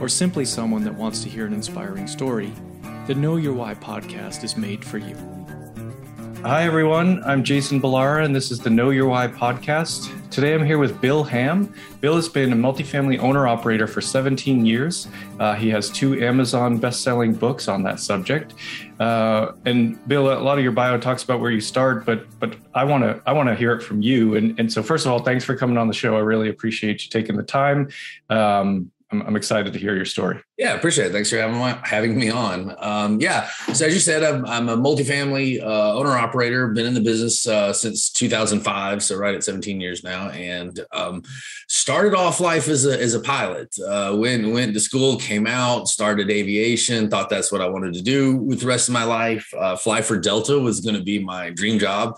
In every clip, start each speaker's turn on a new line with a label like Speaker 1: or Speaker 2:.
Speaker 1: or simply someone that wants to hear an inspiring story, the Know Your Why podcast is made for you. Hi, everyone. I'm Jason Ballara, and this is the Know Your Why podcast. Today I'm here with Bill Ham. Bill has been a multifamily owner operator for 17 years. Uh, he has two Amazon best selling books on that subject. Uh, and Bill, a lot of your bio talks about where you start, but but I want to I want to hear it from you. And and so first of all, thanks for coming on the show. I really appreciate you taking the time. Um, I'm, I'm, excited to hear your story.
Speaker 2: Yeah, appreciate it. Thanks for having, having me on. Um, yeah, so as you said, I'm, I'm a multifamily uh, owner operator. Been in the business uh, since 2005, so right at 17 years now, and um, started off life as a as a pilot. Uh, went went to school, came out, started aviation. Thought that's what I wanted to do with the rest of my life. Uh, fly for Delta was going to be my dream job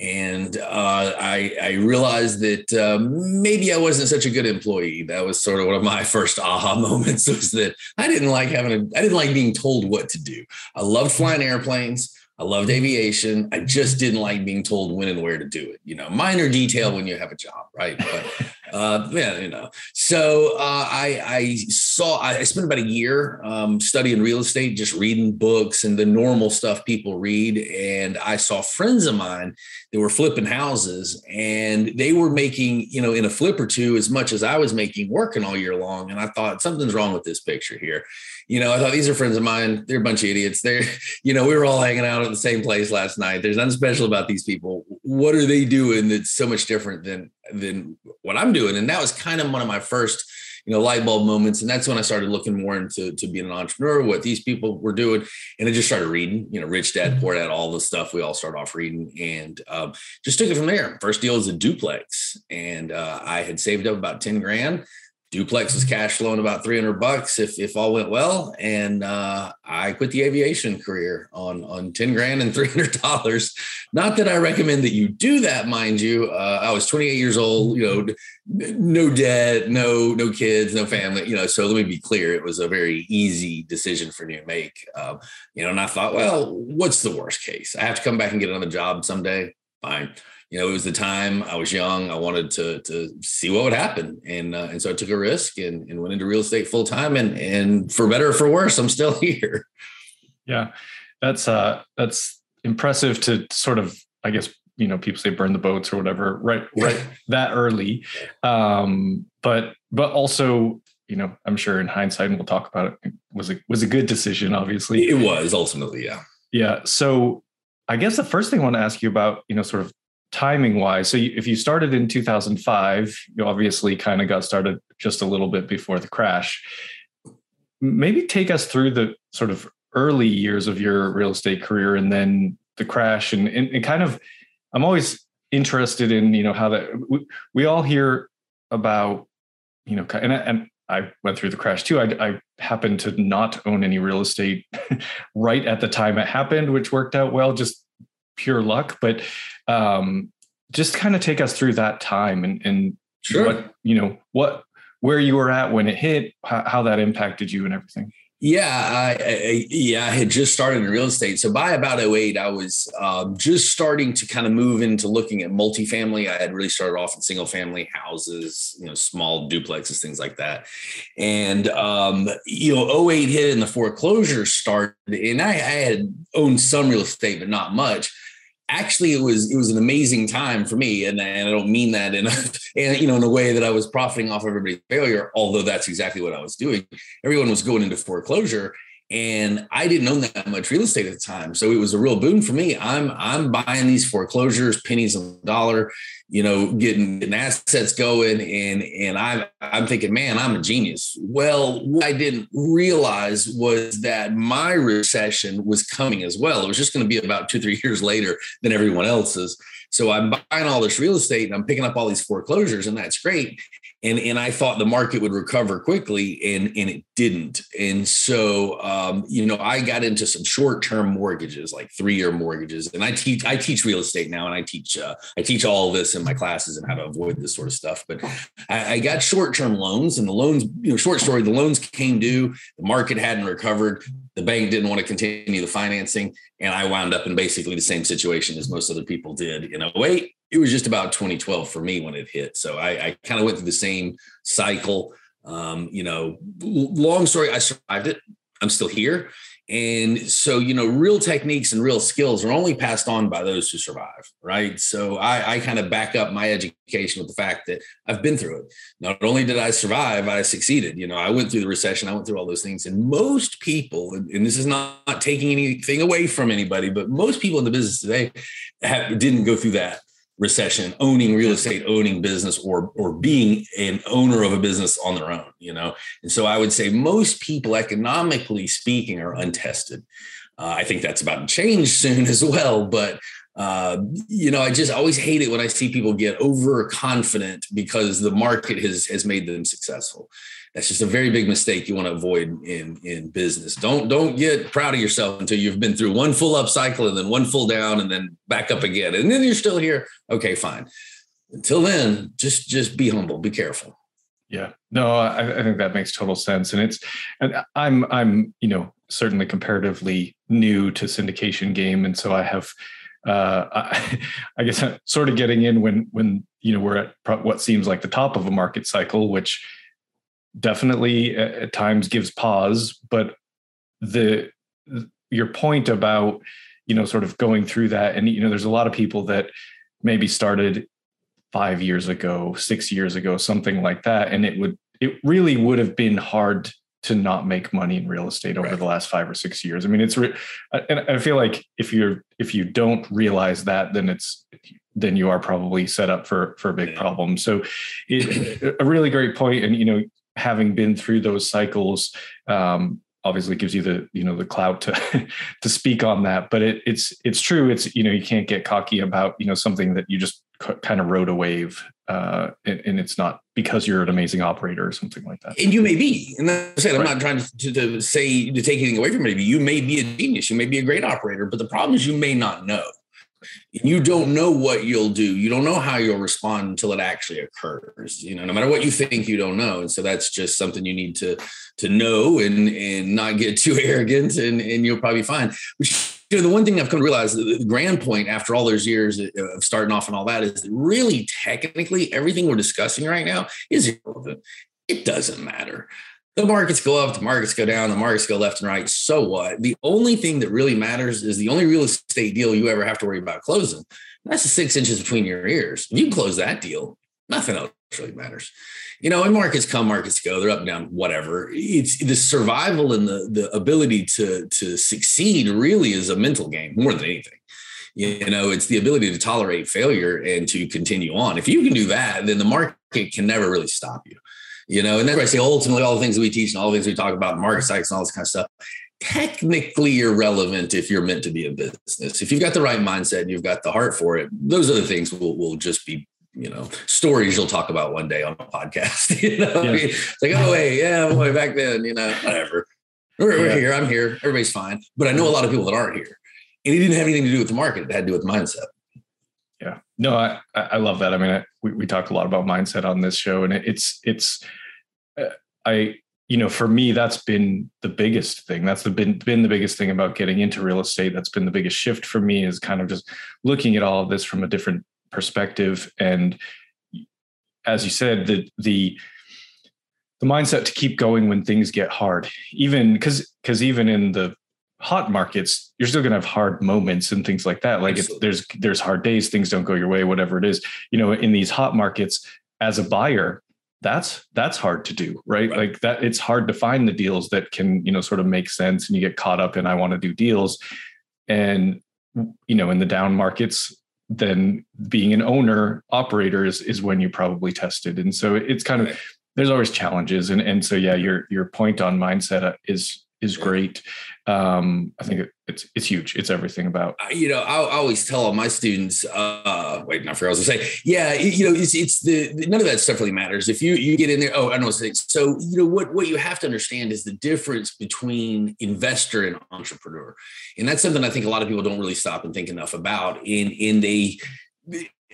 Speaker 2: and uh, I, I, realized that uh, maybe I wasn't such a good employee. That was sort of one of my first aha moments. Was that I didn't like having a, I didn't like being told what to do. I loved flying airplanes. I loved aviation. I just didn't like being told when and where to do it. You know, minor detail when you have a job, right? But uh, yeah, you know. So uh, I I saw I spent about a year um, studying real estate, just reading books and the normal stuff people read. And I saw friends of mine that were flipping houses, and they were making you know in a flip or two as much as I was making working all year long. And I thought something's wrong with this picture here you know, I thought these are friends of mine. They're a bunch of idiots. They're, you know, we were all hanging out at the same place last night. There's nothing special about these people. What are they doing that's so much different than than what I'm doing? And that was kind of one of my first, you know, light bulb moments. And that's when I started looking more into to being an entrepreneur, what these people were doing. And I just started reading, you know, Rich Dad mm-hmm. Poor Dad, all the stuff we all start off reading, and um, just took it from there. First deal was a duplex, and uh, I had saved up about ten grand duplex was cash flowing about 300 bucks if, if all went well. And uh, i quit the aviation career on on 10 grand and 300 dollars. Not that i recommend that you do that mind you. Uh, i was 28 years old you know no debt no no kids no family you know so let me be clear it was a very easy decision for me to make. Um, you know and i thought well what's the worst case? I have to come back and get another job someday? Fine you know, it was the time I was young. I wanted to to see what would happen, and uh, and so I took a risk and, and went into real estate full time. And and for better or for worse, I'm still here.
Speaker 1: Yeah, that's uh that's impressive to sort of I guess you know people say burn the boats or whatever right right that early, um, but but also you know I'm sure in hindsight and we'll talk about it, it was a was a good decision. Obviously,
Speaker 2: it was ultimately yeah
Speaker 1: yeah. So I guess the first thing I want to ask you about, you know, sort of timing wise so you, if you started in 2005 you obviously kind of got started just a little bit before the crash maybe take us through the sort of early years of your real estate career and then the crash and, and, and kind of i'm always interested in you know how that we, we all hear about you know and, and I went through the crash too. I, I happened to not own any real estate right at the time it happened, which worked out well, just pure luck. But um, just kind of take us through that time and, and
Speaker 2: sure.
Speaker 1: what, you know, what, where you were at when it hit, how, how that impacted you and everything.
Speaker 2: Yeah, I, I, yeah, I had just started in real estate. So by about 08, I was um, just starting to kind of move into looking at multifamily. I had really started off in single family houses, you know, small duplexes, things like that. And, um, you know, 08 hit and the foreclosure started. And I, I had owned some real estate, but not much actually it was it was an amazing time for me and, and i don't mean that in a and you know in a way that i was profiting off everybody's failure although that's exactly what i was doing. Everyone was going into foreclosure and I didn't own that much real estate at the time, so it was a real boon for me. I'm I'm buying these foreclosures, pennies on the dollar, you know, getting, getting assets going, and and I'm I'm thinking, man, I'm a genius. Well, what I didn't realize was that my recession was coming as well. It was just going to be about two three years later than everyone else's. So I'm buying all this real estate and I'm picking up all these foreclosures, and that's great. And and I thought the market would recover quickly, and and it didn't. And so, um, you know, I got into some short term mortgages, like three year mortgages, and I teach I teach real estate now, and I teach uh, I teach all this in my classes and how to avoid this sort of stuff. But I, I got short term loans, and the loans, you know, short story, the loans came due, the market hadn't recovered, the bank didn't want to continue the financing, and I wound up in basically the same situation as most other people did in 08 it was just about 2012 for me when it hit. So I, I kind of went through the same cycle. Um, you know, long story, I survived it. I'm still here. And so, you know, real techniques and real skills are only passed on by those who survive, right? So I, I kind of back up my education with the fact that I've been through it. Not only did I survive, I succeeded. You know, I went through the recession, I went through all those things. And most people, and this is not, taking anything away from anybody, but most people in the business today have, didn't go through that recession owning real estate owning business or or being an owner of a business on their own you know? And so i would say most people economically speaking are untested. Uh, i think that's about to change soon as well but uh, you know i just always hate it when i see people get overconfident because the market has has made them successful that's just a very big mistake you want to avoid in in business. Don't don't get proud of yourself until you've been through one full up cycle and then one full down and then back up again, and then you're still here. Okay, fine. Until then, just just be humble, be careful.
Speaker 1: Yeah, no, I, I think that makes total sense, and it's and I'm I'm you know certainly comparatively new to syndication game, and so I have uh, I, I, guess I'm sort of getting in when when you know we're at what seems like the top of a market cycle, which definitely uh, at times gives pause but the your point about you know sort of going through that and you know there's a lot of people that maybe started 5 years ago 6 years ago something like that and it would it really would have been hard to not make money in real estate over right. the last 5 or 6 years. I mean it's re- and i feel like if you're if you don't realize that then it's then you are probably set up for for a big problem. So it, a really great point and you know having been through those cycles um, obviously gives you the you know the clout to to speak on that. But it, it's it's true. It's you know you can't get cocky about you know something that you just kind of rode a wave uh, and, and, it's not because you're an amazing operator or something like that.
Speaker 2: And you may be. And that's it i'm right. not trying to, to, say to take anything away from anybody. You may be a genius. You may be a great operator. But the problem is you may not know you don't know what you'll do. You don't know how you'll respond until it actually occurs. You know, no matter what you think, you don't know. And so that's just something you need to to know and and not get too arrogant, and and you'll probably find. Which you know, the one thing I've come to realize, the grand point after all those years of starting off and all that is that really technically everything we're discussing right now is irrelevant. It doesn't matter the markets go up, the markets go down, the markets go left and right. So what? The only thing that really matters is the only real estate deal you ever have to worry about closing. That's the six inches between your ears. If you close that deal, nothing else really matters. You know, and markets come, markets go, they're up and down, whatever. It's the survival and the the ability to to succeed really is a mental game more than anything. You know, it's the ability to tolerate failure and to continue on. If you can do that, then the market can never really stop you you know, and that's why I say ultimately all the things we teach and all the things we talk about, market cycles and all this kind of stuff, technically irrelevant if you're meant to be a business. If you've got the right mindset and you've got the heart for it, those are the things will will just be you know stories you'll talk about one day on a podcast. You know, yeah. it's like oh hey yeah boy back then you know whatever we're, yeah. we're here I'm here everybody's fine. But I know a lot of people that aren't here, and it didn't have anything to do with the market. It had to do with mindset.
Speaker 1: Yeah, no, I I love that. I mean, I, we we talk a lot about mindset on this show, and it's it's uh, I you know for me that's been the biggest thing. That's the, been been the biggest thing about getting into real estate. That's been the biggest shift for me is kind of just looking at all of this from a different perspective. And as you said, the the the mindset to keep going when things get hard, even because because even in the hot markets you're still going to have hard moments and things like that. Like there's there's hard days things don't go your way whatever it is. You know in these hot markets as a buyer that's that's hard to do right? right? like that it's hard to find the deals that can you know sort of make sense and you get caught up in i want to do deals. And you know in the down markets then being an owner operator is, is when you probably tested. And so it's kind of there's always challenges. And and so yeah your your point on mindset uh, is is great. Um, I think it, it's it's huge. It's everything about.
Speaker 2: You know, I, I always tell all my students. Uh, wait, not for I was to say. Yeah, you know, it's it's the none of that stuff really matters. If you you get in there, oh, I know. So you know what what you have to understand is the difference between investor and entrepreneur, and that's something I think a lot of people don't really stop and think enough about. In in they,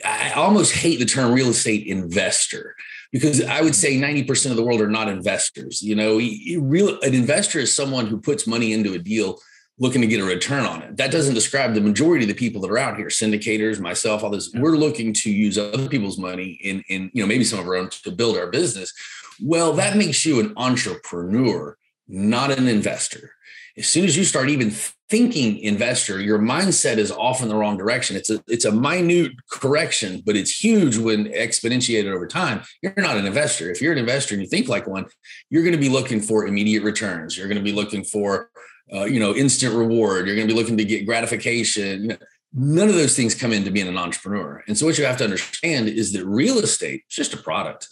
Speaker 2: I almost hate the term real estate investor because I would say 90% of the world are not investors. You know, real an investor is someone who puts money into a deal looking to get a return on it. That doesn't describe the majority of the people that are out here, syndicators, myself, all this. We're looking to use other people's money in, in, you know, maybe some of our own to build our business. Well, that makes you an entrepreneur, not an investor. As soon as you start even thinking investor, your mindset is off in the wrong direction. It's a it's a minute correction, but it's huge when exponentiated over time. You're not an investor. If you're an investor and you think like one, you're going to be looking for immediate returns. You're going to be looking for uh, you know instant reward. You're going to be looking to get gratification. None of those things come into being an entrepreneur. And so what you have to understand is that real estate is just a product.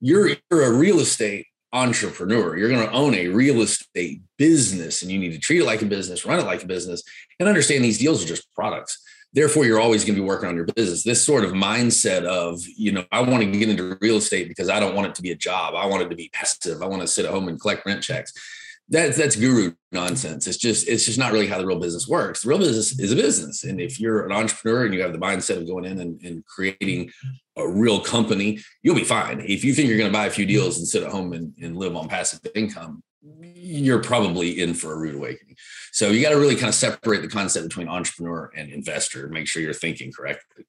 Speaker 2: You're, you're a real estate entrepreneur. You're going to own a real estate business and you need to treat it like a business, run it like a business, and understand these deals are just products. Therefore, you're always going to be working on your business. This sort of mindset of, you know, I want to get into real estate because I don't want it to be a job. I want it to be passive. I want to sit at home and collect rent checks. That's that's guru nonsense. It's just it's just not really how the real business works. The real business is a business, and if you're an entrepreneur and you have the mindset of going in and, and creating a real company, you'll be fine. If you think you're going to buy a few deals and sit at home and, and live on passive income, you're probably in for a rude awakening. So you got to really kind of separate the concept between entrepreneur and investor. Make sure you're thinking correctly.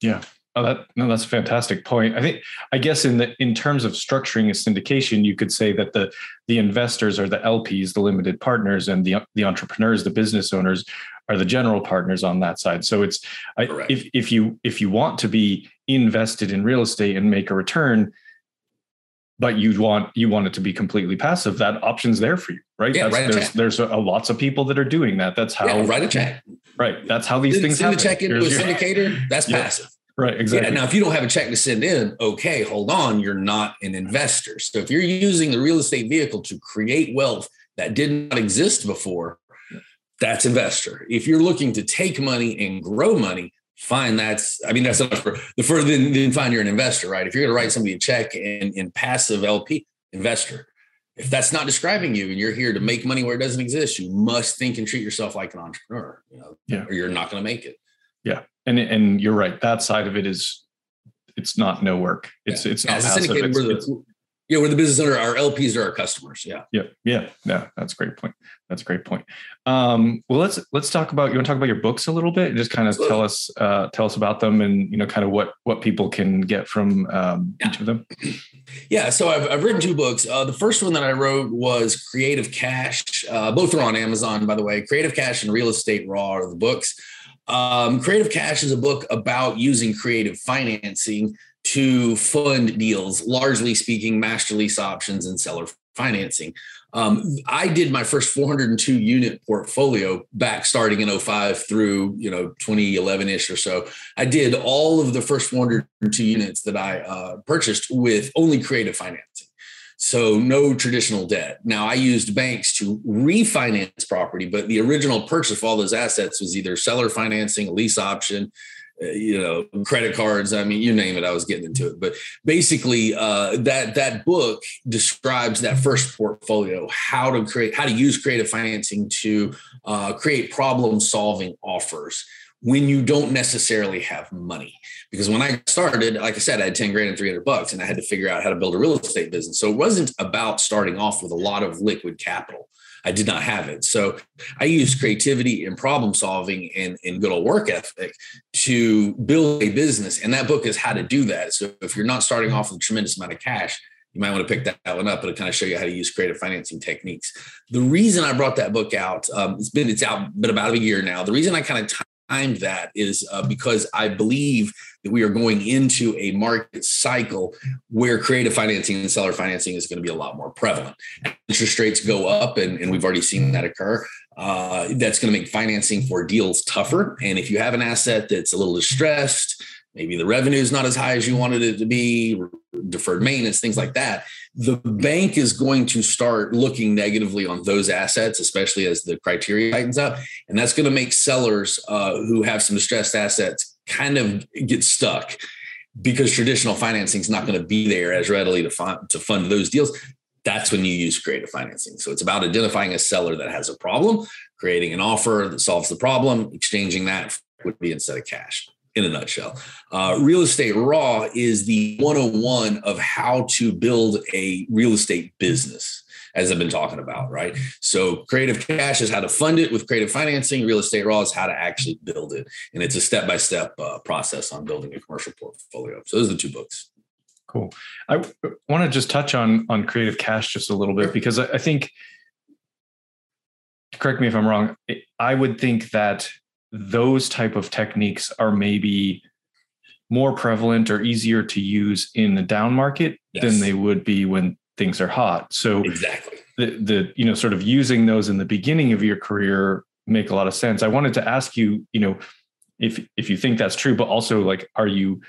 Speaker 1: Yeah, Oh, that no, that's a fantastic point. I think, I guess, in the in terms of structuring a syndication, you could say that the the investors are the LPs, the limited partners, and the the entrepreneurs, the business owners, are the general partners on that side. So it's I, if if you if you want to be invested in real estate and make a return, but you'd want you want it to be completely passive, that option's there for you, right?
Speaker 2: Yeah,
Speaker 1: That's, there's there's a, a, lots of people that are doing that. That's how
Speaker 2: yeah, write a check.
Speaker 1: Right. That's how these
Speaker 2: send,
Speaker 1: things
Speaker 2: send
Speaker 1: happen.
Speaker 2: Send a check into Here's a syndicator. That's yeah. passive.
Speaker 1: Right, exactly.
Speaker 2: Yeah, now, if you don't have a check to send in, okay, hold on, you're not an investor. So if you're using the real estate vehicle to create wealth that did not exist before, that's investor. If you're looking to take money and grow money, fine. That's I mean that's enough for the further than, than fine. You're an investor, right? If you're going to write somebody a check in, in passive LP, investor. If that's not describing you and you're here to make money where it doesn't exist, you must think and treat yourself like an entrepreneur. You know,
Speaker 1: yeah.
Speaker 2: or you're not going to make it.
Speaker 1: Yeah, and and you're right. That side of it is it's not no work. It's yeah. it's not
Speaker 2: passive. It's, we're the, yeah, we're the business owner. Our LPs are our customers. Yeah.
Speaker 1: Yeah. Yeah. Yeah. That's a great point. That's a great point. Um, well, let's let's talk about you want to talk about your books a little bit and just kind of Absolutely. tell us uh, tell us about them and you know kind of what what people can get from um, yeah. each of them.
Speaker 2: Yeah. So I've I've written two books. Uh, the first one that I wrote was Creative Cash. Uh, both are on Amazon, by the way. Creative Cash and Real Estate Raw are the books. Um, creative Cash is a book about using creative financing to fund deals, largely speaking, master lease options and seller financing. Um, I did my first 402 unit portfolio back starting in 05 through you know 2011 ish or so. I did all of the first 402 units that I uh, purchased with only creative financing. So no traditional debt. Now I used banks to refinance property, but the original purchase of all those assets was either seller financing, lease option, uh, you know, credit cards. I mean, you name it. I was getting into it, but basically, uh, that that book describes that first portfolio, how to create, how to use creative financing to uh, create problem solving offers when you don't necessarily have money. Because when I started, like I said, I had 10 grand and 300 bucks and I had to figure out how to build a real estate business. So it wasn't about starting off with a lot of liquid capital. I did not have it. So I used creativity and problem solving and, and good old work ethic to build a business. And that book is how to do that. So if you're not starting off with a tremendous amount of cash, you might want to pick that one up. It'll kind of show you how to use creative financing techniques. The reason I brought that book out, um, it's been it's out been about a year now. The reason I kind of that is uh, because I believe that we are going into a market cycle where creative financing and seller financing is going to be a lot more prevalent. Interest rates go up, and, and we've already seen that occur. Uh, that's going to make financing for deals tougher. And if you have an asset that's a little distressed, maybe the revenue is not as high as you wanted it to be, deferred maintenance, things like that. The bank is going to start looking negatively on those assets, especially as the criteria tightens up. And that's going to make sellers uh, who have some distressed assets kind of get stuck because traditional financing is not going to be there as readily to fund, to fund those deals. That's when you use creative financing. So it's about identifying a seller that has a problem, creating an offer that solves the problem, exchanging that would be instead of cash in a nutshell. Uh, real estate raw is the 101 of how to build a real estate business as I've been talking about, right? So creative cash is how to fund it with creative financing. Real estate raw is how to actually build it. And it's a step-by-step uh, process on building a commercial portfolio. So those are the two books.
Speaker 1: Cool. I want to just touch on on creative cash just a little bit because I think correct me if I'm wrong. I would think that those type of techniques are maybe more prevalent or easier to use in the down market yes. than they would be when things are hot. So
Speaker 2: exactly
Speaker 1: the the you know sort of using those in the beginning of your career make a lot of sense. I wanted to ask you, you know, if if you think that's true, but also like, are you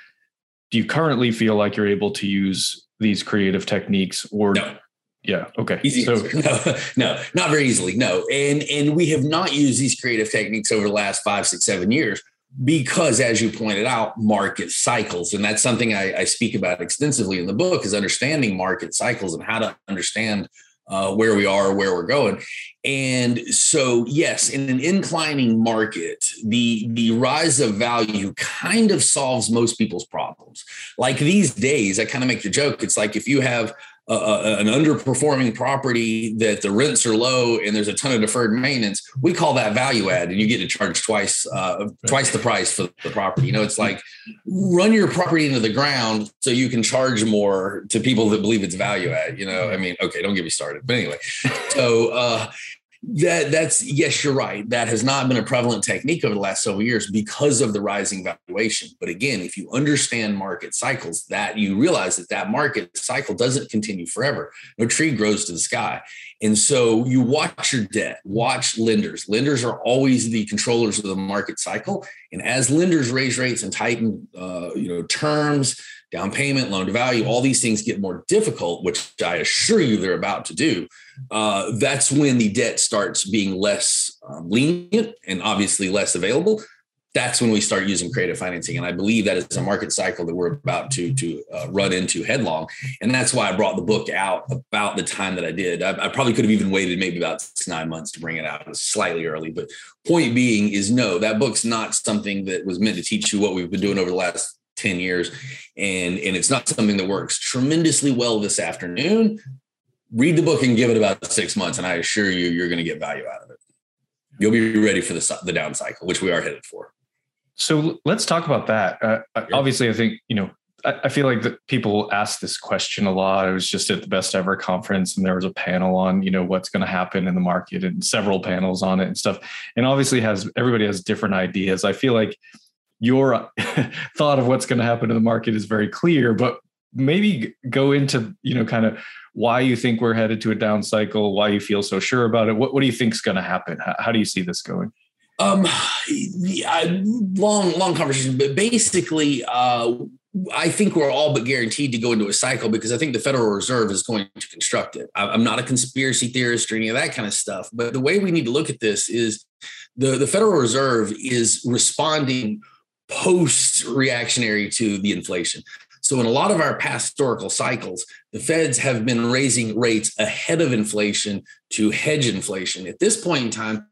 Speaker 1: do you currently feel like you're able to use these creative techniques or
Speaker 2: no.
Speaker 1: Yeah. Okay.
Speaker 2: Easy so no, no, not very easily. No, and and we have not used these creative techniques over the last five, six, seven years because, as you pointed out, market cycles, and that's something I, I speak about extensively in the book, is understanding market cycles and how to understand uh, where we are, where we're going. And so, yes, in an inclining market, the the rise of value kind of solves most people's problems. Like these days, I kind of make the joke. It's like if you have uh, an underperforming property that the rents are low and there's a ton of deferred maintenance, we call that value add, and you get to charge twice uh, twice the price for the property. You know, it's like run your property into the ground so you can charge more to people that believe it's value add. You know, I mean, okay, don't get me started, but anyway, so uh, that that's yes you're right. That has not been a prevalent technique over the last several years because of the rising valuation. But again if you understand market cycles that you realize that that market cycle doesn't continue forever. No tree grows to the sky. And so you watch your debt watch lenders. Lenders are always the controllers of the market cycle. And as lenders raise rates and tighten uh, you know terms down payment, loan to value, all these things get more difficult, which I assure you they're about to do. Uh, that's when the debt starts being less um, lenient and obviously less available. That's when we start using creative financing, and I believe that is a market cycle that we're about to to uh, run into headlong. And that's why I brought the book out about the time that I did. I, I probably could have even waited maybe about six nine months to bring it out. It was slightly early, but point being is no, that book's not something that was meant to teach you what we've been doing over the last 10 years and and it's not something that works tremendously well this afternoon read the book and give it about six months and i assure you you're going to get value out of it you'll be ready for the, the down cycle which we are headed for
Speaker 1: so let's talk about that uh, yeah. obviously i think you know I, I feel like that people ask this question a lot. I was just at the best ever conference and there was a panel on, you know, what's going to happen in the market and several panels on it and stuff. And obviously has everybody has different ideas. I feel like your thought of what's going to happen to the market is very clear, but maybe go into you know kind of why you think we're headed to a down cycle, why you feel so sure about it. What what do you think is going to happen? How, how, do you see this going?
Speaker 2: Um, yeah, long long conversation, but basically, uh, I think we're all but guaranteed to go into a cycle because I think the Federal Reserve is going to construct it. I'm not a conspiracy theorist or any of that kind of stuff, but the way we need to look at this is the the Federal Reserve is responding post reactionary to the inflation. So, in a lot of our past historical cycles, the feds have been raising rates ahead of inflation to hedge inflation. At this point in time,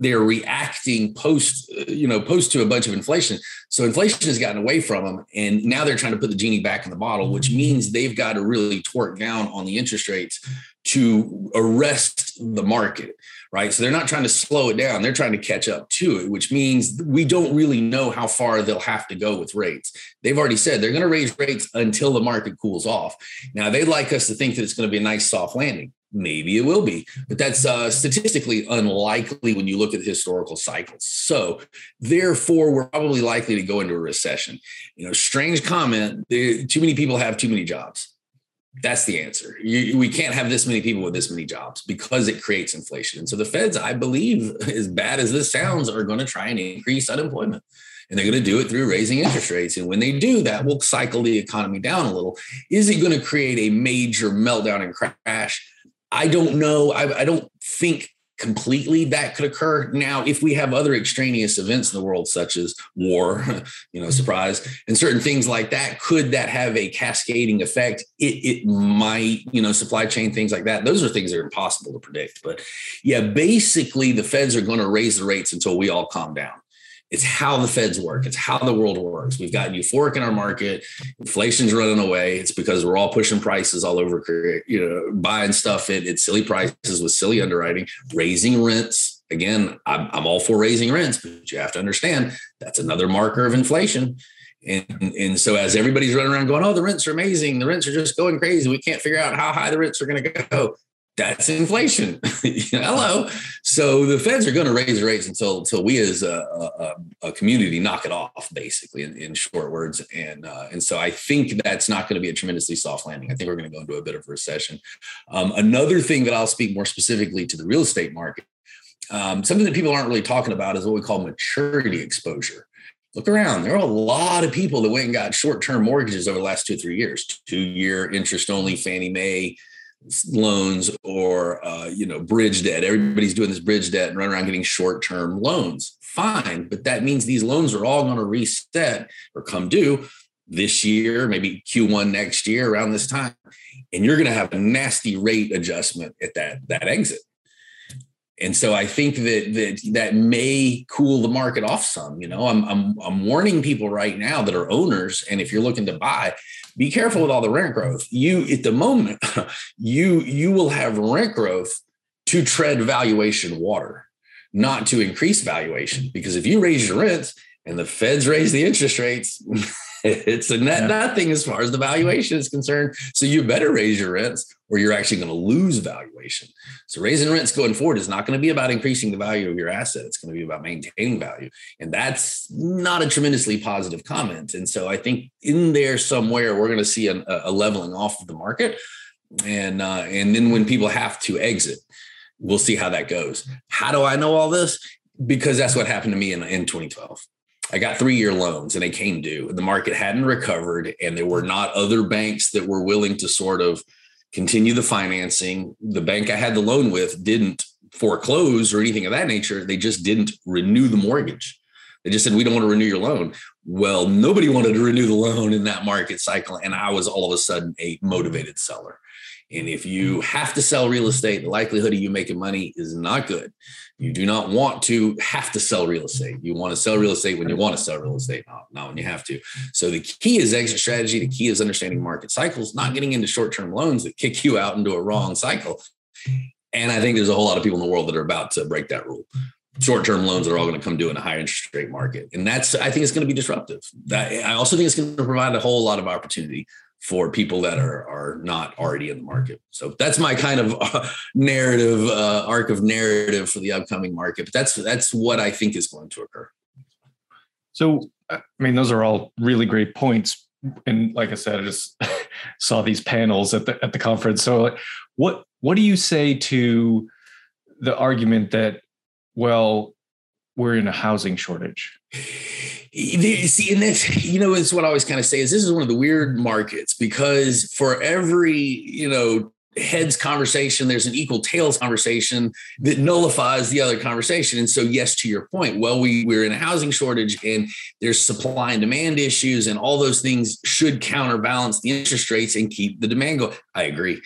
Speaker 2: they're reacting post, uh, you know, post to a bunch of inflation. So inflation has gotten away from them, and now they're trying to put the genie back in the bottle, which mm-hmm. means they've got to really torque down on the interest rates to arrest the market right? So they're not trying to slow it down, they're trying to catch up to it, which means we don't really know how far they'll have to go with rates. They've already said they're going to raise rates until the market cools off. Now, they'd like us to think that it's going to be a nice soft landing. Maybe it will be, but that's uh, statistically unlikely when you look at the historical cycles. So, therefore, we're probably likely to go into a recession. You know, strange comment. Too many people have too many jobs that's the answer. You, we can't have this many people with this many jobs because it creates inflation. And so the feds, I believe, as bad as this sounds, are going to try and increase unemployment. And they're going to do it through raising interest rates. And when they do that, we'll cycle the economy down a little. Is it going to create a major meltdown and crash? I don't know. I, I don't think completely that could occur. Now if we have other extraneous events in the world such as war you know mm-hmm. surprise and certain things like that could that have a cascading effect? It, it might you know supply chain things like that. Those are things that are impossible to predict but yeah basically the feds are going to raise the rates until we all calm down it's how the feds work. It's how the world works. We've got euphoric in our market. Inflation's running away. It's because we're all pushing prices all over, you know, buying stuff at, at silly prices with silly underwriting, raising rents. Again, I'm, I'm all for raising rents, but you have to understand that's another marker of inflation. And, and so as everybody's running around going, oh, the rents are amazing. The rents are just going crazy. We can't figure out how high the rents are going to go that's inflation. Hello. So the feds are going to raise rates until until we as a, a, a community knock it off, basically, in, in short words. And uh, and so I think that's not going to be a tremendously soft landing. I think we're going to go into a bit of a recession. Um, another thing that I'll speak more specifically to the real estate market, um, something that people aren't really talking about is what we call maturity exposure look around. There are a lot of people that went and got short term mortgages over the last two, three years, two year interest only Fannie Mae loans or uh, you know bridge debt. Everybody's doing this bridge debt and run around getting short-term loans. Fine but that means these loans are all going to reset or come due this year maybe q1 next year around this time and you're going to have a nasty rate adjustment at that that exit and so I think that that that may cool the market off some. You know, I'm I'm I'm warning people right now that are owners, and if you're looking to buy, be careful with all the rent growth. You at the moment, you you will have rent growth to tread valuation water, not to increase valuation. Because if you raise your rents and the feds raise the interest rates, it's a net yeah. nothing as far as the valuation is concerned. So you better raise your rents or you're actually going to lose valuation. So raising rents going forward is not going to be about increasing the value of your asset. It's going to be about maintaining value. And that's not a tremendously positive comment. And so I think in there somewhere, we're going to see a, a leveling off of the market. And, uh, and then when people have to exit, we'll see how that goes. How do I know all this? Because that's what happened to me in, in 2012. I got three year loans and they came due. The market hadn't recovered, and there were not other banks that were willing to sort of continue the financing. The bank I had the loan with didn't foreclose or anything of that nature. They just didn't renew the mortgage. They just said, We don't want to renew your loan. Well, nobody wanted to renew the loan in that market cycle. And I was all of a sudden a motivated seller. And if you have to sell real estate, the likelihood of you making money is not good. You do not want to have to sell real estate. You want to sell real estate when you want to sell real estate, not, not when you have to. So the key is exit strategy. The key is understanding market cycles, not getting into short term loans that kick you out into a wrong cycle. And I think there's a whole lot of people in the world that are about to break that rule. Short term loans are all going to come due in a high interest rate market. And that's, I think it's going to be disruptive. That, I also think it's going to provide a whole lot of opportunity for people that are are not already in the market. So that's my kind of uh, narrative uh, arc of narrative for the upcoming market. But that's that's what I think is going to occur.
Speaker 1: So I mean, those are all really great points. And like I said, I just saw these panels at the at the conference. So what what do you say to the argument that well, we're in a housing shortage?
Speaker 2: see, and that's you know, it's what I always kind of say is this is one of the weird markets because for every you know heads conversation, there's an equal tails conversation that nullifies the other conversation. And so, yes, to your point, well, we we're in a housing shortage and there's supply and demand issues, and all those things should counterbalance the interest rates and keep the demand going. I agree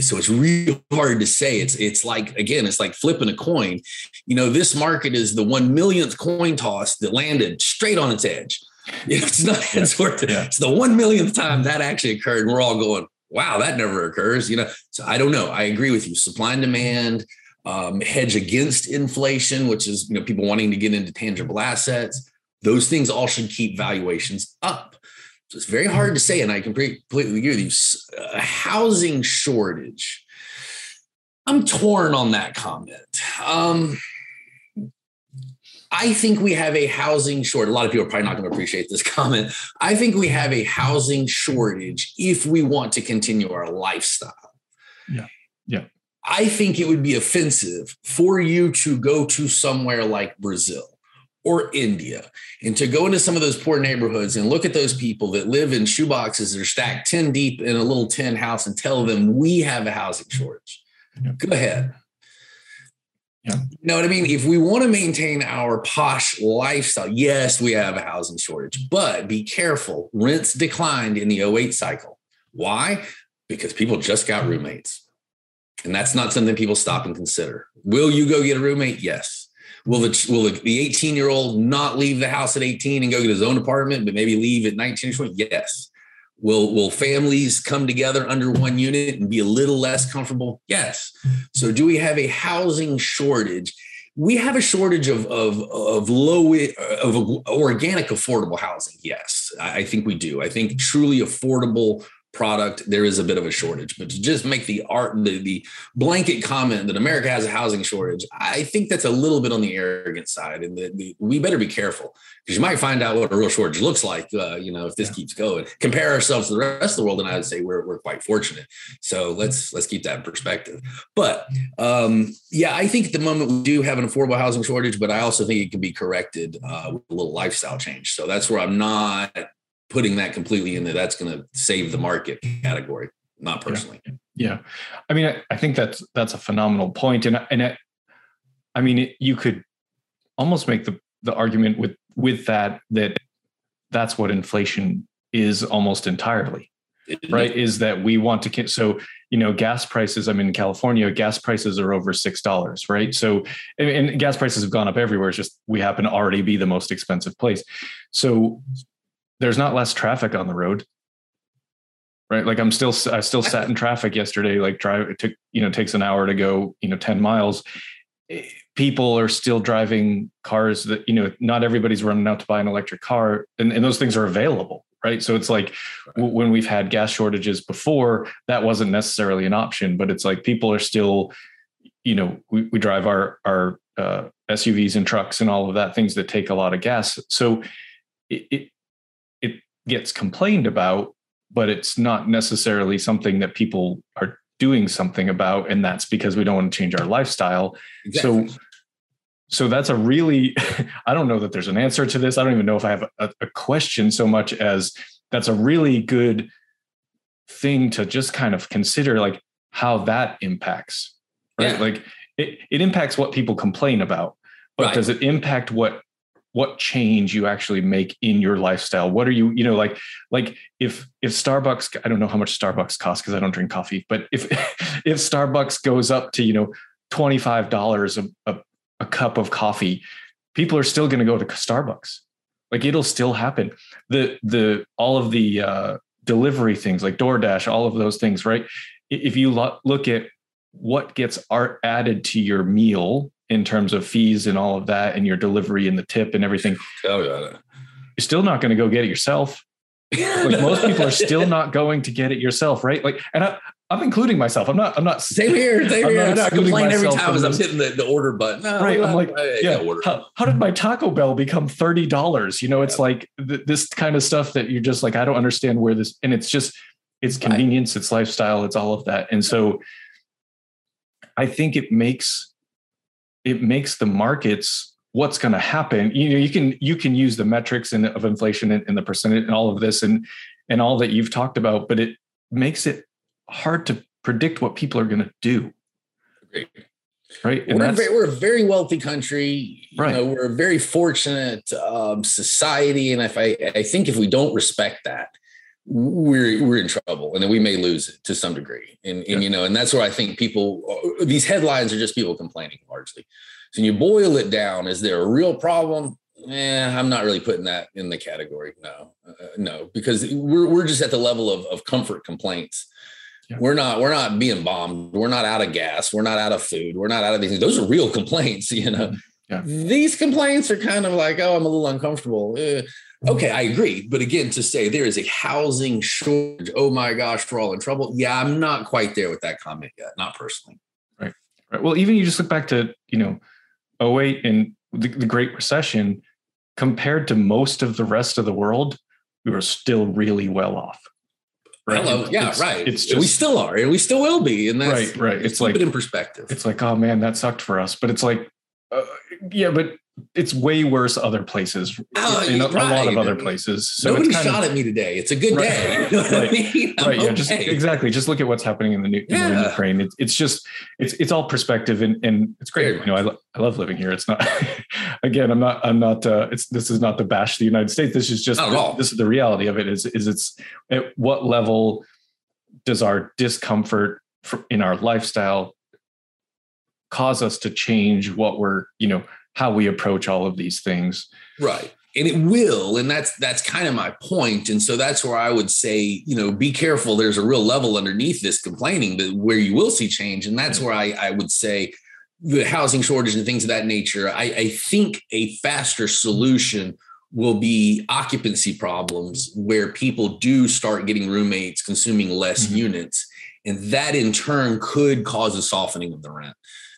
Speaker 2: so it's real hard to say. It's it's like again it's like flipping a coin. You know this market is the one millionth coin toss that landed straight on its edge. You know, it's not it's worth it. it's the one millionth time that actually occurred and we're all going wow that never occurs you know? So i don't know. I agree with you. Supply and demand um, hedge against inflation which is you know people wanting to get into tangible assets. Those things all should keep valuations up so it's very hard to say, and I completely agree with you. A housing shortage. I'm torn on that comment. Um, I think we have a housing shortage. A lot of people are probably not going to appreciate this comment. I think we have a housing shortage if we want to continue our lifestyle.
Speaker 1: Yeah. Yeah.
Speaker 2: I think it would be offensive for you to go to somewhere like Brazil or India and to go into some of those poor neighborhoods and look at those people that live in shoeboxes that are stacked 10 deep in a little tin house and tell them we have a housing mm-hmm. shortage. Yeah. Go ahead.
Speaker 1: Yeah.
Speaker 2: You know what I mean? If we want to maintain our posh lifestyle, yes, we have a housing shortage, but be careful. Rents declined in the 08 cycle. Why? Because people just got roommates. And that's not something people stop and consider. Will you go get a roommate? Yes. Will the will the 18 year old not leave the house at 18 and go get his own apartment, but maybe leave at 19 or 20? Yes. Will will families come together under one unit and be a little less comfortable? Yes. So do we have a housing shortage? We have a shortage of of of low of organic affordable housing. Yes, I think we do. I think truly affordable product, there is a bit of a shortage. But to just make the art the, the blanket comment that America has a housing shortage, I think that's a little bit on the arrogant side, and the, the, we better be careful because you might find out what a real shortage looks like. Uh, you know, if this yeah. keeps going, compare ourselves to the rest of the world, and I would say we're we're quite fortunate. So let's let's keep that in perspective. But um, yeah, I think at the moment we do have an affordable housing shortage, but I also think it can be corrected uh, with a little lifestyle change. So that's where I'm not putting that completely in there, that's going to save the market category, not personally.
Speaker 1: Yeah. yeah. I mean, I, I, think that's, that's a phenomenal. And, and it, I mean, it, you could almost make the, the argument with, with that, that that's what inflation is almost entirely right is that we want to so you know gas prices i'm in california gas prices are over six dollars right so and, and, gas prices have gone up everywhere it's just we happen to already be the most expensive place so there's not less traffic on the road. Right? Like i'm still i still sat in traffic yesterday like drive it took you know takes an hour to go you know 10 miles. Eh, people are still driving cars that you know not everybody's running out to buy an electric car and, and those things are available right? So it's like right. when we've had gas shortages before that wasn't necessarily an option but it's like people are still you know we, we drive our our uh, suvs and trucks and all of that things that take a lot of gas. So it, it gets complained about, but it's not necessarily something that people are doing something about. And that's because we don't want to change our lifestyle. Exactly. So so that's a really i don't know that there's an answer to this i don't even know if i have a, a, question so much as that's a really good thing to just kind of consider like how that impacts right yeah. like it, it impacts what people complain about but right. does it impact what what change you actually make in your lifestyle? What are you you know like like if if starbucks i don't know how much starbucks costs because i don't drink coffee but if if starbucks goes up to you know $25 a, a, a cup of coffee people are still going to go to starbucks. Like it'll still happen. The the all of the uh delivery things like DoorDash, all of those things, right? If you look at what gets art added to your meal in terms of fees and all of that and your delivery and the tip and everything.
Speaker 2: Oh, yeah.
Speaker 1: You're still not going to go get it yourself. like most people are still not going to get it yourself, right? Like, and I, I'm including myself. I'm not. I'm not.
Speaker 2: Same here. Same here. I complain every time as I'm hitting the, the order button.
Speaker 1: No, right. I'm uh, like, yeah. How, how, did my Taco Bell become thirty dollars? You know, it's yeah. like th- this kind of stuff that you're just like, I don't understand where this. And it's just, it's convenience, right. it's lifestyle, it's all of that. And so, I think it makes it makes the markets what's going to happen. You know you can you can use the metrics and of inflation and, and, the percentage and all of this and and all that you've talked about but it makes it hard to predict what people are going to do.
Speaker 2: Great. right? We're, very, we're a very wealthy country. You right. know we're a very fortunate um, society. And if I, I think if we don't respect that we're we're in trouble and then we may lose it to some degree. And, and yeah. you know and that's where i think people uh, these headlines are just people complaining largely. So when you boil it down is there a real problem? Yeah i'm not really putting that in the category no uh, uh, no because we're, we're just at the level of, of comfort complaints. Yeah. we're not we're not being bombed. We're not out of gas. We're not out of food. We're not out of these things those are real complaints you know. Yeah. these complaints are kind of like oh i'm a little uncomfortable. Eh, Okay, I agree. But again, to say there is a housing shortage, oh my gosh, we're all in trouble. Yeah, I'm not quite there with that comment yet, not personally.
Speaker 1: Right. Right. Well, even you just look back to, you know, 08 and the, the Great Recession, compared to most of the rest of the world, we were still really well off.
Speaker 2: Right. Hello. Yeah, it's, right. It's just, we still are, and we still will be. And that's
Speaker 1: right, right. It's like
Speaker 2: it in perspective.
Speaker 1: It's like, oh man, that sucked for us. But it's like, uh, yeah, but it's way worse other places oh, in a, right. a, lot of other places.
Speaker 2: So nobody shot of, at me today. It's a good right, day. You know
Speaker 1: right, I mean? right. Yeah. Just exactly. Just look at what's happening in the new yeah. in Ukraine. It's, it's just it's it's all perspective and and it's great. You know, I, lo- I love living here. It's not again. I'm not. I'm not. Uh, it's this is not the bash of the United States. This is just this is the reality of it. Is is it's at what level does our discomfort in our lifestyle cause us to change what we're you know how we approach all of these things.
Speaker 2: Right. And it will and that's that's kind of my point. And so that's where i would say you know be careful. There's a real level underneath this complaining that where you will see change. And that's where i, I would say the housing shortage and things of that nature I, I think a faster solution will be occupancy problems where people do start getting roommates consuming less mm-hmm. units. And that in turn could cause a softening of the rent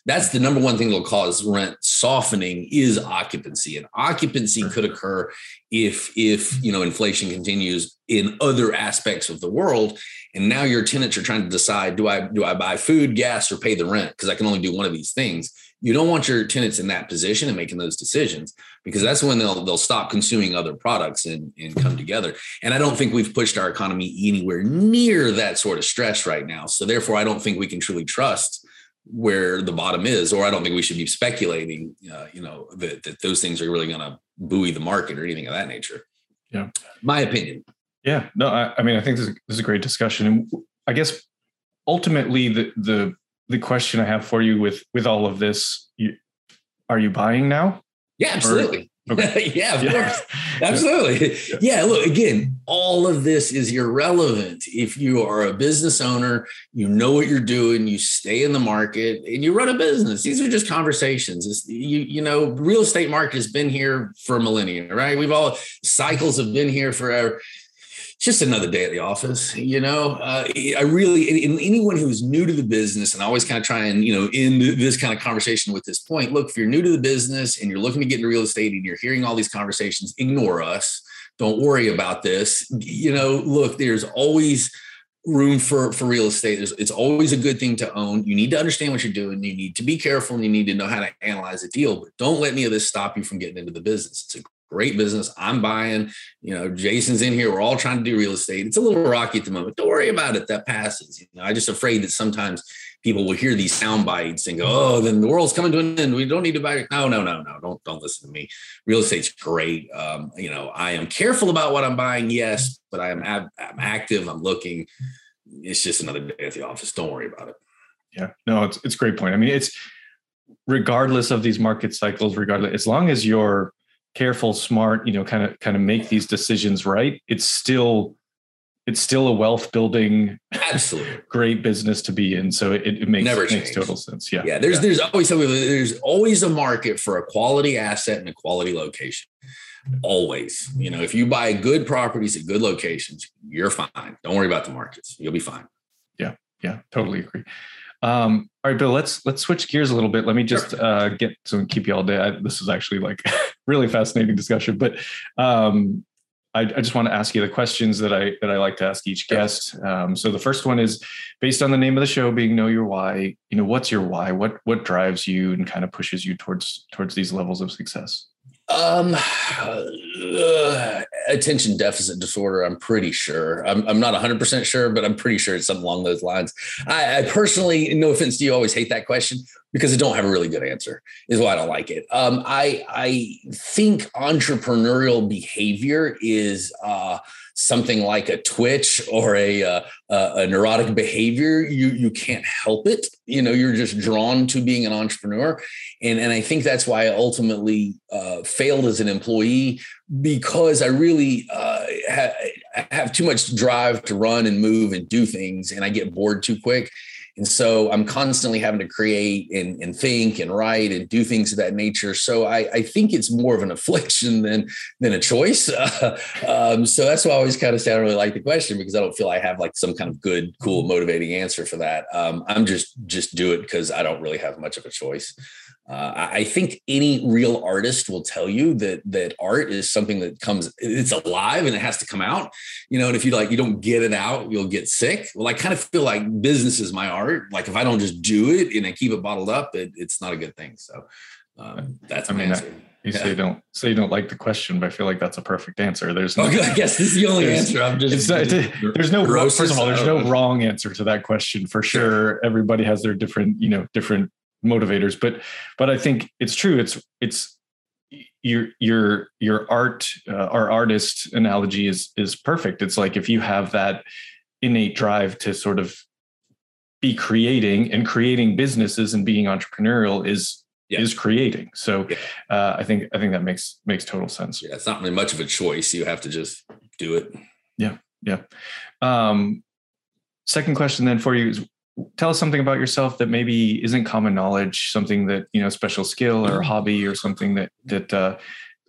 Speaker 2: that's the number one thing that'll cause rent softening is occupancy. And occupancy could occur if if you know inflation continues in other aspects of the world. And now your tenants are trying to decide do i do i buy food gas or pay the rent? Because i can only do one of these things. You don't want your tenants in that position and making those decisions because that's when they'll they'll stop consuming other products and, and come together. And i don't think we've pushed our economy anywhere near that sort of stress right now. So therefore i don't think we can truly trust where the bottom is, or I don't think we should be speculating, uh, you know, that, that those things are really going to buoy the market or anything of that nature.
Speaker 1: Yeah.
Speaker 2: My opinion.
Speaker 1: Yeah. No, I, I mean, I think this is, this is, a great discussion. And I guess ultimately the, the, the question I have for you with, with all of this, you, are you buying now?
Speaker 2: Yeah, absolutely. Okay. yeah, of yeah. course. Absolutely. Yeah. yeah. Look, again, all of this is irrelevant. If you are a business owner, you know what you're doing, you stay in the market and you run a business. These are just conversations. It's, you, you know, real estate market has been here for a millennia, right? We've all cycles have been here forever just another day at the office. You know, uh, I really, and anyone who's new to the business, and I always kind of try and, you know, in this kind of conversation with this point, look, if you're new to the business and you're looking to get into real estate and you're hearing all these conversations, ignore us. Don't worry about this. You know, look, there's always room for for real estate. There's, it's always a good thing to own. You need to understand what you're doing. You need to be careful and you need to know how to analyze a deal. But don't let any of this stop you from getting into the business. It's a great business. I'm buying, you know, Jason's in here. We're all trying to do real estate. It's a little rocky at the moment. Don't worry about it. That passes. You know, I'm just afraid that sometimes people will hear these sound bites and go, oh, then the world's coming to an end. We don't need to buy it. No, no, no, no. Don't, don't listen to me. Real estate's great. Um, you know, I am careful about what I'm buying. Yes, but I am I'm active. I'm looking. It's just another day at the office. Don't worry about it.
Speaker 1: Yeah, no, it's, it's a great point. I mean, it's regardless of these market cycles, regardless, as long as you're careful, smart, you know, kind of kind of make these decisions right, it's still it's still a wealth building
Speaker 2: absolutely
Speaker 1: great business to be in so it, it makes, Never makes total sense yeah
Speaker 2: yeah there's yeah. there's always something there's always a market for a quality asset and a quality location always you know if you buy good properties at good locations you're fine don't worry about the markets you'll be fine
Speaker 1: yeah yeah totally agree um, all right, Bill. Let's let's switch gears a little bit. Let me just sure. uh, get so keep you all day. I, this is actually like really fascinating discussion, but um, I, I, just want to ask you the questions that I that I like to ask each guest. Um, so the first one is based on the name of the show being "Know Your Why." You know, what's your why? What what drives you and kind of pushes you towards towards these levels of success?
Speaker 2: Um, uh, attention deficit disorder. I'm pretty sure. I'm, I'm not 100 percent sure, but I'm pretty sure it's something along those lines. I, I, personally, no offense to you, always hate that question because I don't have a really good answer. Is why I don't like it. Um, I I think entrepreneurial behavior is uh something like a twitch or a, uh, a neurotic behavior, you you can't help it. You know, you're just drawn to being an entrepreneur, and and I think that's why I ultimately uh, failed as an employee because I really uh, ha- have too much drive to run and move and do things, and I get bored too quick. And so I'm constantly having to create and, and think and write and do things of that nature. So I, I think it's more of an affliction than than a choice. Um, so that's why I always kind of say I don't really like the question because I don't feel I have like some kind of good, cool, motivating answer for that. Um, I'm just just do it because I don't really have much of a choice. Uh, I think any real artist will tell you that that art is something that comes, it's alive and it has to come out. You know, and if you like, you don't get it out, you'll get sick. Well, I kind of feel like business is my art. Like if I don't just do it and I keep it bottled up, it, it's not a good thing. So Um, that's
Speaker 1: I
Speaker 2: my
Speaker 1: mean,
Speaker 2: answer.
Speaker 1: You
Speaker 2: Yeah.
Speaker 1: say you don't say you don't like the question, but I feel like that's a perfect answer. There's no,
Speaker 2: Okay, I guess this is the only answer. I'm just.
Speaker 1: it's it's- there's no first of all, there's no wrong answer to that question for sure. Everybody has their different, you know, different motivators, but but I think it's true. It's it's your your your art uh, our artist analogy is is perfect. It's like if you have that innate drive to sort of be creating and creating businesses and being entrepreneurial is
Speaker 2: Yeah.
Speaker 1: is creating. So
Speaker 2: Yeah.
Speaker 1: uh, I think I think that makes makes total sense.
Speaker 2: Yeah, it's not really much of a choice. You have to just do it. Yeah. Yeah.
Speaker 1: Um, second question then for you is tell us something about yourself that maybe isn't common knowledge, something that, you know, special skill or hobby or something that, that, uh,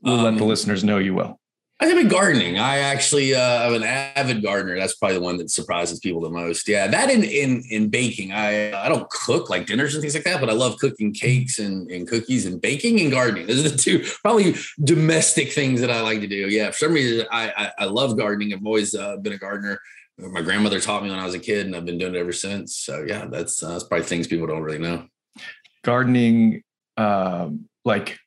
Speaker 1: will let the
Speaker 2: Um,
Speaker 1: listeners know you well.
Speaker 2: I have been gardening. I actually uh, am an avid gardener. That's probably the one that surprises people the most. Yeah, that in in in baking. I I don't cook like dinners and things like that, but I love cooking cakes and, and cookies and baking and gardening. Those are the two probably domestic things that I like to do. Yeah, for some reason I I, I love gardening. I've always uh, been a gardener. My grandmother taught me when I was a kid, and I've been doing it ever since. So yeah, that's uh, that's probably things people don't really know.
Speaker 1: Gardening, um, like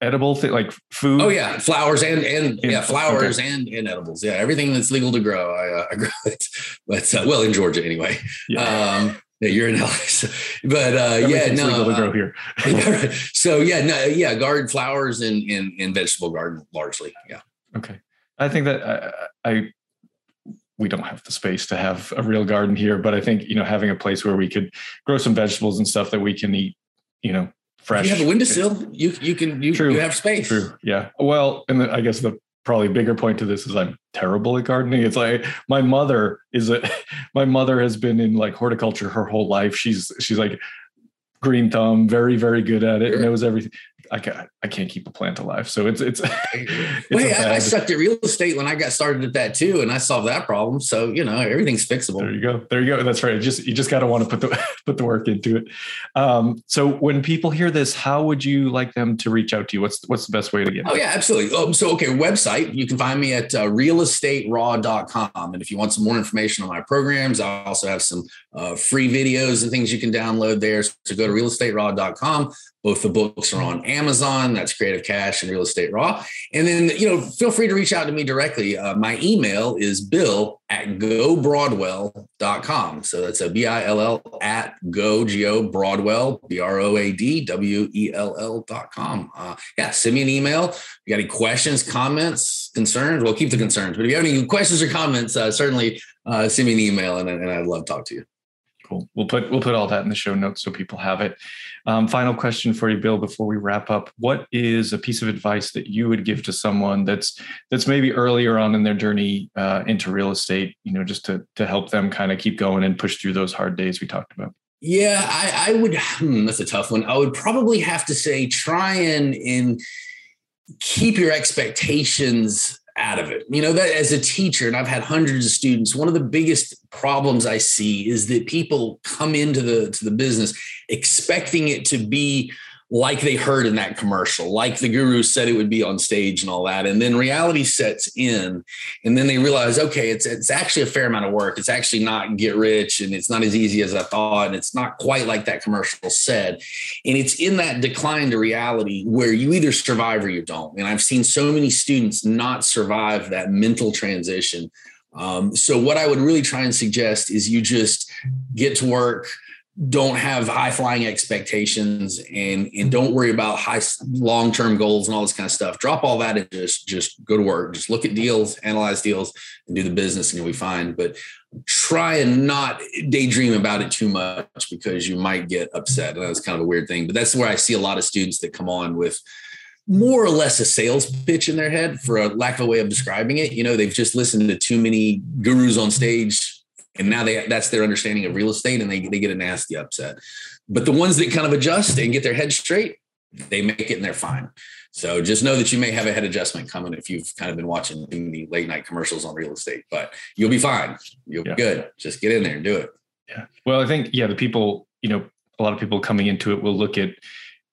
Speaker 1: edible thing, like food.
Speaker 2: Oh yeah, flowers and and
Speaker 1: Yeah,
Speaker 2: yeah,
Speaker 1: okay.
Speaker 2: flowers and and edibles. Yeah, everything that's legal to grow, I, uh, I grow it. But uh, well, in Georgia anyway.
Speaker 1: Yeah.
Speaker 2: Um, yeah, you're in LA, so- but uh, yeah, no.
Speaker 1: legal to
Speaker 2: uh,
Speaker 1: grow here.
Speaker 2: yeah, right. So yeah, no, yeah, garden flowers and and, and vegetable garden largely. Yeah.
Speaker 1: Okay. I think that I, I we don't have the space to have a real garden here, but I think you know having a place where we could grow some vegetables and stuff that we can eat, you know, fresh.
Speaker 2: You have a windowsill. You you can you
Speaker 1: True.
Speaker 2: you have space.
Speaker 1: True. Yeah. Well, and the, I guess the probably bigger point to this is I'm terrible at gardening. It's like my mother is a my mother has been in like horticulture her whole life. She's she's like green thumb, very very good at it,
Speaker 2: Sure.
Speaker 1: knows everything. I can't I can't keep a plant alive, so it's it's. it's
Speaker 2: Wait, I, I sucked at real estate when I got started at that too, and I solved that problem. So you know everything's fixable.
Speaker 1: There you go. There you go. That's right. Just you just got to want to put the put the work into it. Um, so when people hear this, how would you like them to reach out to you? What's what's the best way to get?
Speaker 2: Oh yeah, absolutely. Um, so okay, website. You can find me at uh, realestateraw.com. And if you want some more information on my programs, I also have some uh, free videos and things you can download there. So go to realestateraw.com. Both the books are on Amazon. That's Creative Cash and Real Estate Raw. And then, you know, feel free to reach out to me directly. Uh, my email is bill at gobroadwell.com. So that's a B I L L at go, G O Broadwell, B R O A D W E L L.com. Uh, yeah, send me an email. If you got any questions, comments, concerns? We'll keep the concerns. But if you have any questions or comments, uh, certainly uh, send me an email and, and I'd love to talk to you.
Speaker 1: Cool. We'll put we'll put all that in the show notes so people have it. Um, final question for you, Bill, before we wrap up. What is a piece of advice that you would give to someone that's that's maybe earlier on in their journey uh, into real estate? You know, just to to help them kind of keep going and push through those hard days we talked about.
Speaker 2: Yeah, I, I would. Hmm, that's a tough one. I would probably have to say try and and keep your expectations out of it. You know that as a teacher, and I've had hundreds of students. One of the biggest problems I see is that people come into the to the business expecting it to be like they heard in that commercial, like the guru said it would be on stage and all that. And then reality sets in, and then they realize, okay, it's it's actually a fair amount of work. It's actually not get rich, and it's not as easy as I thought, and it's not quite like that commercial said. And it's in that decline to reality where you either survive or you don't. And I've seen so many students not survive that mental transition. Um, so what I would really try and suggest is you just get to work don't have high flying expectations and and don't worry about high long term goals and all this kind of stuff. Drop all that and just just go to work. Just look at deals, analyze deals, and do the business, and you'll be fine. But try and not daydream about it too much because you might get upset. And that's kind of a weird thing. But that's where I see a lot of students that come on with more or less a sales pitch in their head, for a lack of a way of describing it. You know, they've just listened to too many gurus on stage and now they that's their understanding of real estate and they, they get a nasty upset but the ones that kind of adjust and get their head straight they make it and they're fine so just know that you may have a head adjustment coming if you've kind of been watching the late night commercials on real estate but you'll be fine you'll
Speaker 1: Yeah.
Speaker 2: be good just get in there and do it
Speaker 1: Yeah. Well, I think yeah, the people, you know, a lot of people coming into it will look at,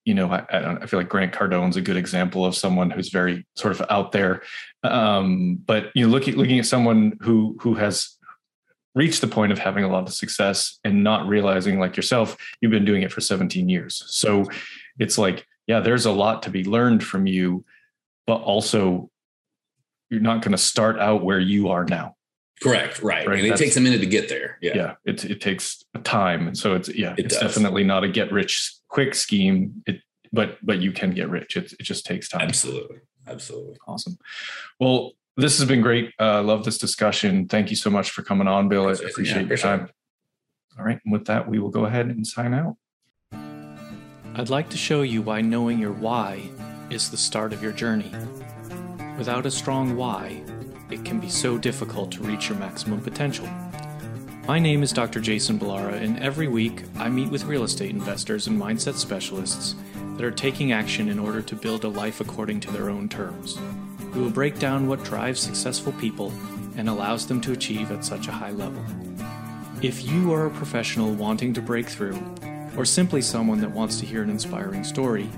Speaker 1: you know, I, I, don't, I feel like Grant Cardone's a good example of someone who's very sort of out there. Um, but you know, looking looking at someone who who has reached the point of having a lot of success and not realizing, like yourself, you've been doing it for 17 years. So
Speaker 3: it's like, yeah, there's a lot to be learned from you, but also you're not going to start out where you are now.
Speaker 2: Correct. Right. right? And it takes a minute to get there. Yeah.
Speaker 3: Yeah. It, it takes time. And so it's, yeah, it it's does. definitely not a get rich quick scheme. It, but, but you can get rich. It, it just takes time.
Speaker 2: Absolutely. Absolutely.
Speaker 3: Awesome. Well, this has been great. Uh, love this discussion. Thank you so much for coming on, Bill. I appreciate yeah, your time. All right. And with that, we will go ahead and sign out.
Speaker 1: I'd like to show you why knowing your why is the start of your journey. Without a strong why, it can be so difficult to reach your maximum potential. My name is Dr. Jason Balara, and every week I meet with real estate investors and mindset specialists that are taking action in order to build a life according to their own terms. We will break down what drives successful people and allows them to achieve at such a high level. If you are a professional wanting to break through, or simply someone that wants to hear an inspiring story,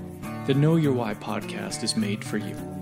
Speaker 1: the Know Your Why podcast is made for you.